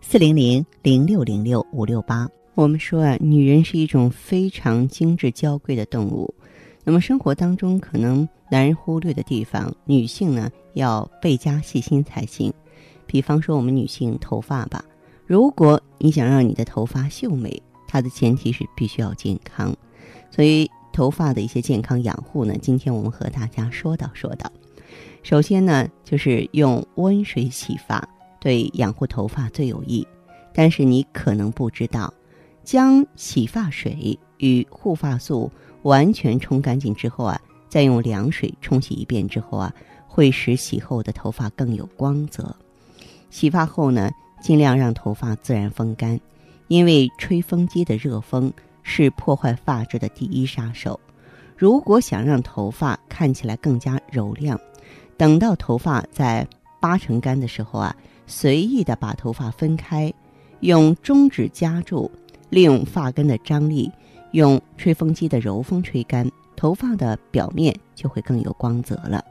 四零零零六零六五六八。我们说啊，女人是一种非常精致娇贵的动物。那么生活当中可能男人忽略的地方，女性呢要倍加细心才行。比方说我们女性头发吧，如果你想让你的头发秀美，它的前提是必须要健康。所以头发的一些健康养护呢，今天我们和大家说道说道。首先呢，就是用温水洗发，对养护头发最有益。但是你可能不知道。将洗发水与护发素完全冲干净之后啊，再用凉水冲洗一遍之后啊，会使洗后的头发更有光泽。洗发后呢，尽量让头发自然风干，因为吹风机的热风是破坏发质的第一杀手。如果想让头发看起来更加柔亮，等到头发在八成干的时候啊，随意的把头发分开，用中指夹住。利用发根的张力，用吹风机的柔风吹干，头发的表面就会更有光泽了。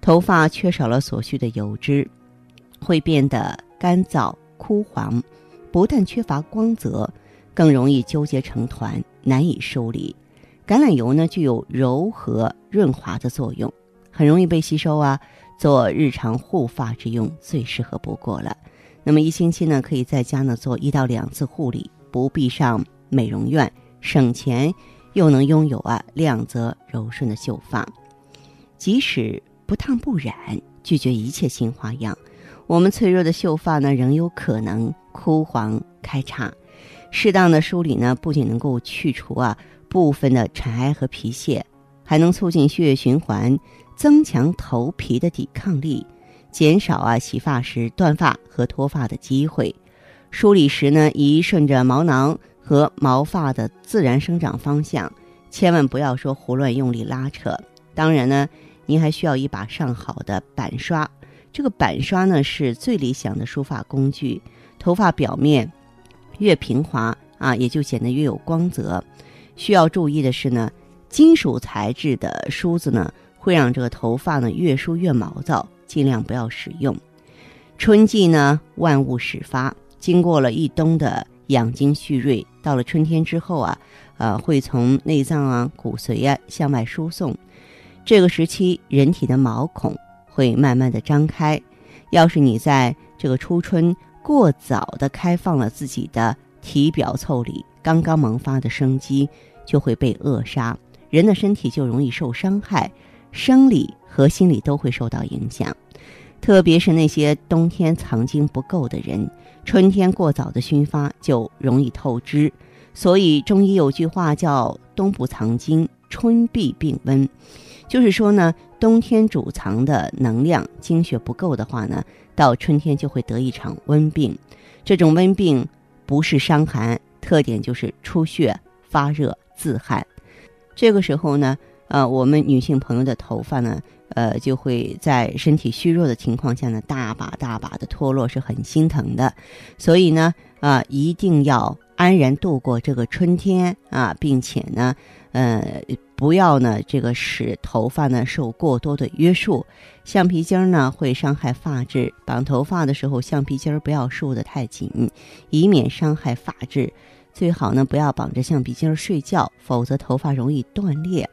头发缺少了所需的油脂，会变得干燥枯黄，不但缺乏光泽，更容易纠结成团，难以梳理。橄榄油呢，具有柔和润滑的作用，很容易被吸收啊，做日常护发之用最适合不过了。那么一星期呢，可以在家呢做一到两次护理。不必上美容院，省钱又能拥有啊亮泽柔顺的秀发。即使不烫不染，拒绝一切新花样，我们脆弱的秀发呢仍有可能枯黄开叉。适当的梳理呢，不仅能够去除啊部分的尘埃和皮屑，还能促进血液循环，增强头皮的抵抗力，减少啊洗发时断发和脱发的机会。梳理时呢，宜顺着毛囊和毛发的自然生长方向，千万不要说胡乱用力拉扯。当然呢，您还需要一把上好的板刷。这个板刷呢，是最理想的梳发工具。头发表面越平滑啊，也就显得越有光泽。需要注意的是呢，金属材质的梳子呢，会让这个头发呢越梳越毛躁，尽量不要使用。春季呢，万物始发。经过了一冬的养精蓄锐，到了春天之后啊，呃，会从内脏啊、骨髓啊向外输送。这个时期，人体的毛孔会慢慢的张开。要是你在这个初春过早的开放了自己的体表腠理，刚刚萌发的生机就会被扼杀，人的身体就容易受伤害，生理和心理都会受到影响。特别是那些冬天藏精不够的人。春天过早的熏发就容易透支，所以中医有句话叫“冬不藏精，春必病温”，就是说呢，冬天储藏的能量精血不够的话呢，到春天就会得一场温病。这种温病不是伤寒，特点就是出血、发热、自汗。这个时候呢，呃，我们女性朋友的头发呢。呃，就会在身体虚弱的情况下呢，大把大把的脱落，是很心疼的。所以呢，啊，一定要安然度过这个春天啊，并且呢，呃，不要呢，这个使头发呢受过多的约束。橡皮筋儿呢会伤害发质，绑头发的时候，橡皮筋儿不要束得太紧，以免伤害发质。最好呢，不要绑着橡皮筋睡觉，否则头发容易断裂。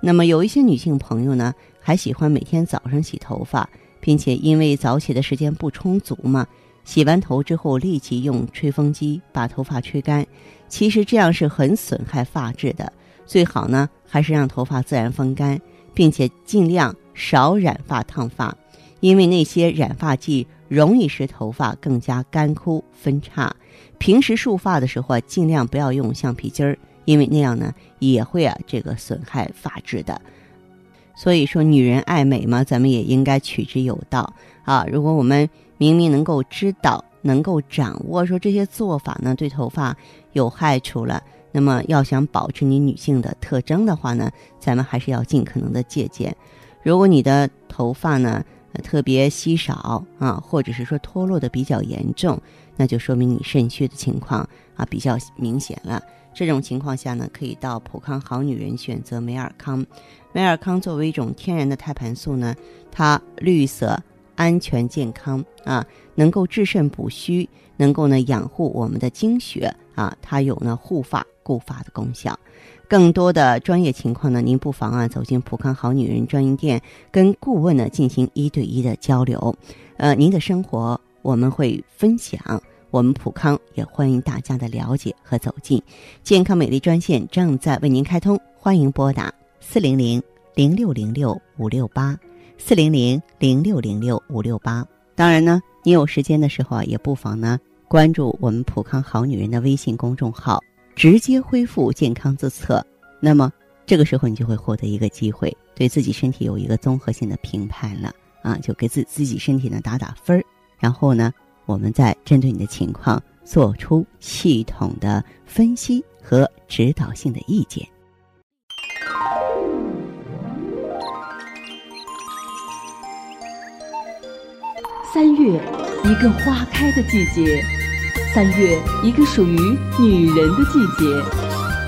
那么有一些女性朋友呢。还喜欢每天早上洗头发，并且因为早起的时间不充足嘛，洗完头之后立即用吹风机把头发吹干。其实这样是很损害发质的，最好呢还是让头发自然风干，并且尽量少染发烫发，因为那些染发剂容易使头发更加干枯分叉。平时束发的时候啊，尽量不要用橡皮筋儿，因为那样呢也会啊这个损害发质的。所以说，女人爱美嘛，咱们也应该取之有道啊。如果我们明明能够知道、能够掌握，说这些做法呢对头发有害处了。那么要想保持你女性的特征的话呢，咱们还是要尽可能的借鉴。如果你的头发呢特别稀少啊，或者是说脱落的比较严重，那就说明你肾虚的情况啊比较明显了。这种情况下呢，可以到普康好女人选择美尔康。美尔康作为一种天然的胎盘素呢，它绿色、安全、健康啊，能够治肾补虚，能够呢养护我们的精血啊，它有呢护发固发的功效。更多的专业情况呢，您不妨啊走进普康好女人专营店，跟顾问呢进行一对一的交流。呃，您的生活我们会分享。我们普康也欢迎大家的了解和走进健康美丽专线正在为您开通，欢迎拨打四零零零六零六五六八四零零零六零六五六八。当然呢，你有时间的时候啊，也不妨呢关注我们普康好女人的微信公众号，直接恢复健康自测。那么这个时候你就会获得一个机会，对自己身体有一个综合性的评判了啊，就给自自己身体呢打打分儿，然后呢。我们再针对你的情况做出系统的分析和指导性的意见。三月，一个花开的季节；三月，一个属于女人的季节。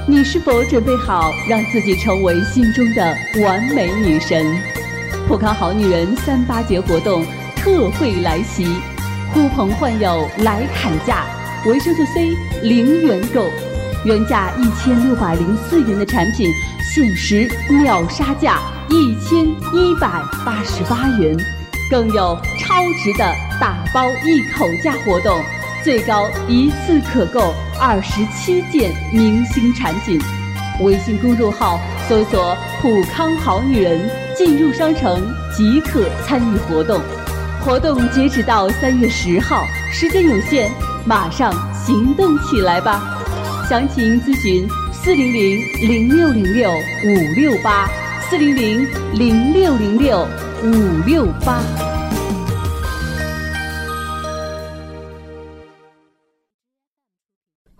你是否准备好让自己成为心中的完美女神？普康好女人三八节活动特惠来袭。呼朋唤友来砍价，维生素 C 零元购，原价一千六百零四元的产品，限时秒杀价一千一百八十八元，更有超值的打包一口价活动，最高一次可购二十七件明星产品。微信公众号搜索“普康好女人”，进入商城即可参与活动。活动截止到三月十号，时间有限，马上行动起来吧！详情咨询四零零零六零六五六八四零零零六零六五六八。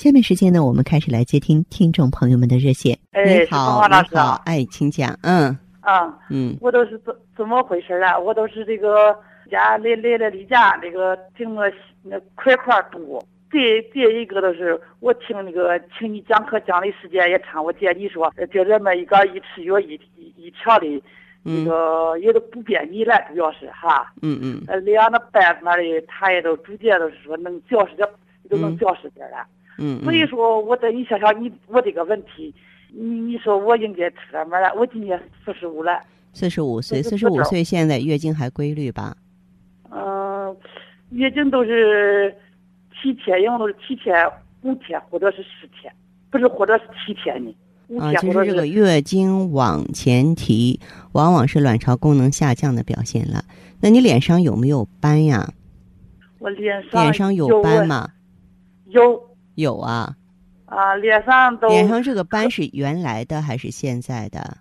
下面时间呢，我们开始来接听听众朋友们的热线。哎你好，你好，哎，请讲。嗯啊嗯，我都是怎怎么回事啊？我都是这个。家来来了离家那个订个那块块多，第第一个都是我听那个听你讲课讲的时间也长，我见你说就这么一个一吃药一一一条的，那个也都不便秘了，主要是哈。嗯嗯。呃，两那班子那里他也都逐渐都是说能较实点，都能较实点了。嗯。所以说，我在你想想你我这个问题，你你说我应该吃什么了？我今年四十五了。四十五岁，四十五岁现在月经还规律吧？嗯，月经都是七天，因为都是七天、五天或者是十天，不是或者是七天呢。啊，就是这个月经往前提，往往是卵巢功能下降的表现了。那你脸上有没有斑呀？我脸上脸上有斑吗？有有啊。啊，脸上都脸上这个斑是原来的还是现在的？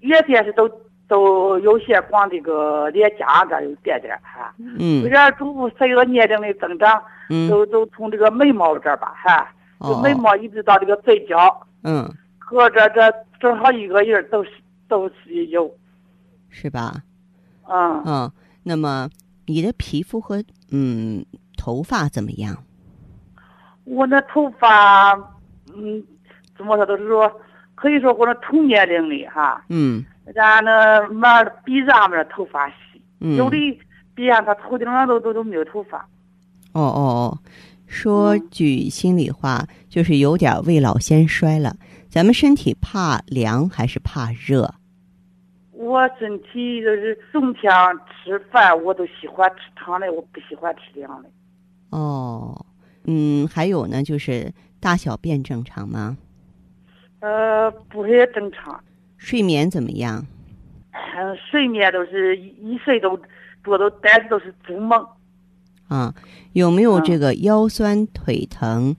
原先是都。都有些光这个脸颊这有点点哈，嗯，有点逐步随着年龄的增长，嗯，都都从这个眉毛这儿吧哈，就眉毛一直到这个嘴角，嗯，和这这正好一个人都是都是有，是吧？嗯嗯，那么你的皮肤和嗯头发怎么样？我那头发，嗯，怎么说都是说，可以说我那同年龄的哈，嗯。咱那妈鼻子上面头发稀，有的比俺他头顶上都都都没有头发。哦哦哦，说句心里话，就是有点未老先衰了。咱们身体怕凉还是怕热？我身体就是冬天吃饭我都喜欢吃烫的，我不喜欢吃凉的。哦，嗯，还有呢，就是大小便正常吗？呃，不是正常。睡眠怎么样？嗯，睡眠都是一一睡都多都，但是都是做梦。啊，有没有这个腰酸腿疼、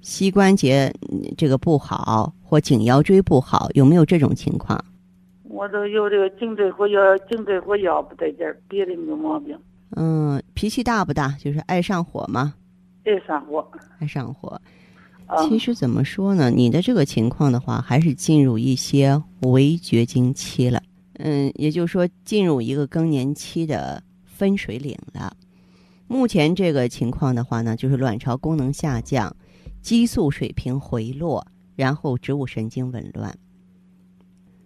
膝关节这个不好或颈腰椎不好？有没有这种情况？我都有这个颈椎和腰，颈椎和腰不得劲儿，别的没有毛病。嗯，脾气大不大？就是爱上火吗？爱上火。还上火。其实怎么说呢？你的这个情况的话，还是进入一些围绝经期了。嗯，也就是说进入一个更年期的分水岭了。目前这个情况的话呢，就是卵巢功能下降，激素水平回落，然后植物神经紊乱。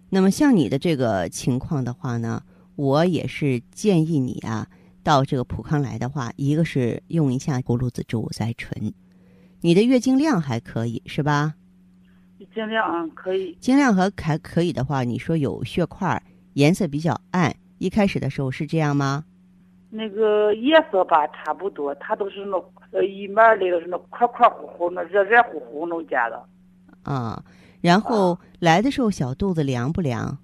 那么像你的这个情况的话呢，我也是建议你啊，到这个普康来的话，一个是用一下葫芦籽植物甾醇。你的月经量还可以是吧？月经量啊可以。经量和还可以的话，你说有血块，颜色比较暗，一开始的时候是这样吗？那个颜色吧，差不多，它都是那呃一面儿的都是那块块乎乎，那热热乎乎那种见的。啊，然后来的时候小肚子凉不凉？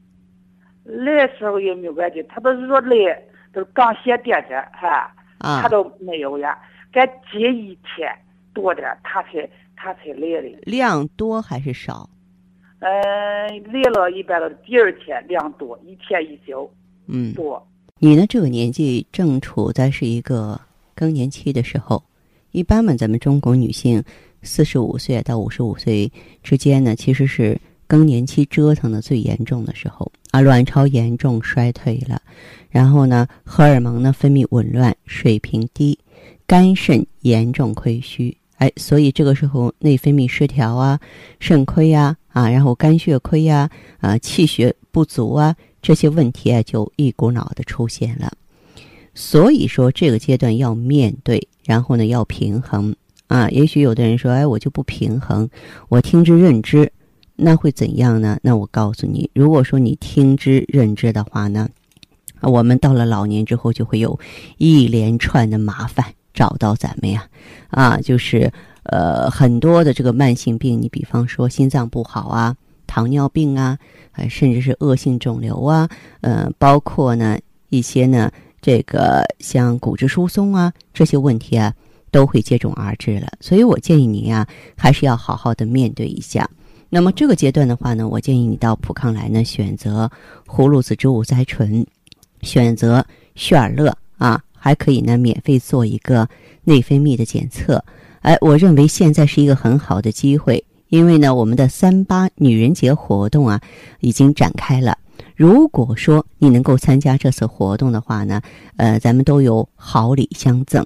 来的时候也没有感觉，他都是说来都是刚歇点点哈，他都没有呀，该接一天。多点他才他才来的。量多还是少？嗯，来了一般都是第二天量多，一天一宿。嗯，多。你呢？这个年纪正处在是一个更年期的时候。一般嘛，咱们中国女性四十五岁到五十五岁之间呢，其实是更年期折腾的最严重的时候啊，卵巢严重衰退了，然后呢，荷尔蒙呢分泌紊乱，水平低，肝肾严重亏虚。哎，所以这个时候内分泌失调啊，肾亏呀，啊，然后肝血亏呀，啊，气血不足啊，这些问题啊就一股脑的出现了。所以说这个阶段要面对，然后呢要平衡啊。也许有的人说，哎，我就不平衡，我听之任之，那会怎样呢？那我告诉你，如果说你听之任之的话呢，我们到了老年之后就会有一连串的麻烦。找到咱们呀，啊，就是呃很多的这个慢性病，你比方说心脏不好啊，糖尿病啊，呃甚至是恶性肿瘤啊，呃包括呢一些呢这个像骨质疏松啊这些问题啊都会接踵而至了。所以我建议您啊还是要好好的面对一下。那么这个阶段的话呢，我建议你到普康来呢，选择葫芦籽植物甾醇，选择旭尔乐啊。还可以呢，免费做一个内分泌的检测。哎，我认为现在是一个很好的机会，因为呢，我们的三八女人节活动啊已经展开了。如果说你能够参加这次活动的话呢，呃，咱们都有好礼相赠，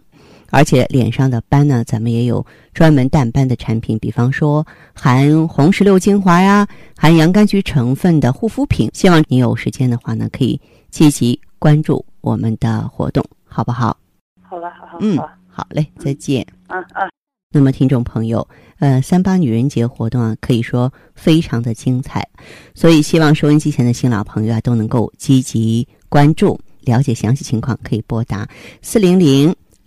而且脸上的斑呢，咱们也有专门淡斑的产品，比方说含红石榴精华呀，含洋甘菊成分的护肤品。希望你有时间的话呢，可以积极关注我们的活动。好不好？好了，好好，嗯，好嘞，再见。嗯嗯。那么，听众朋友，呃，三八女人节活动啊，可以说非常的精彩，所以希望收音机前的新老朋友啊，都能够积极关注，了解详细情况，可以拨打四零零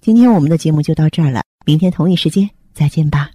今天我们的节目就到这儿了，明天同一时间再见吧。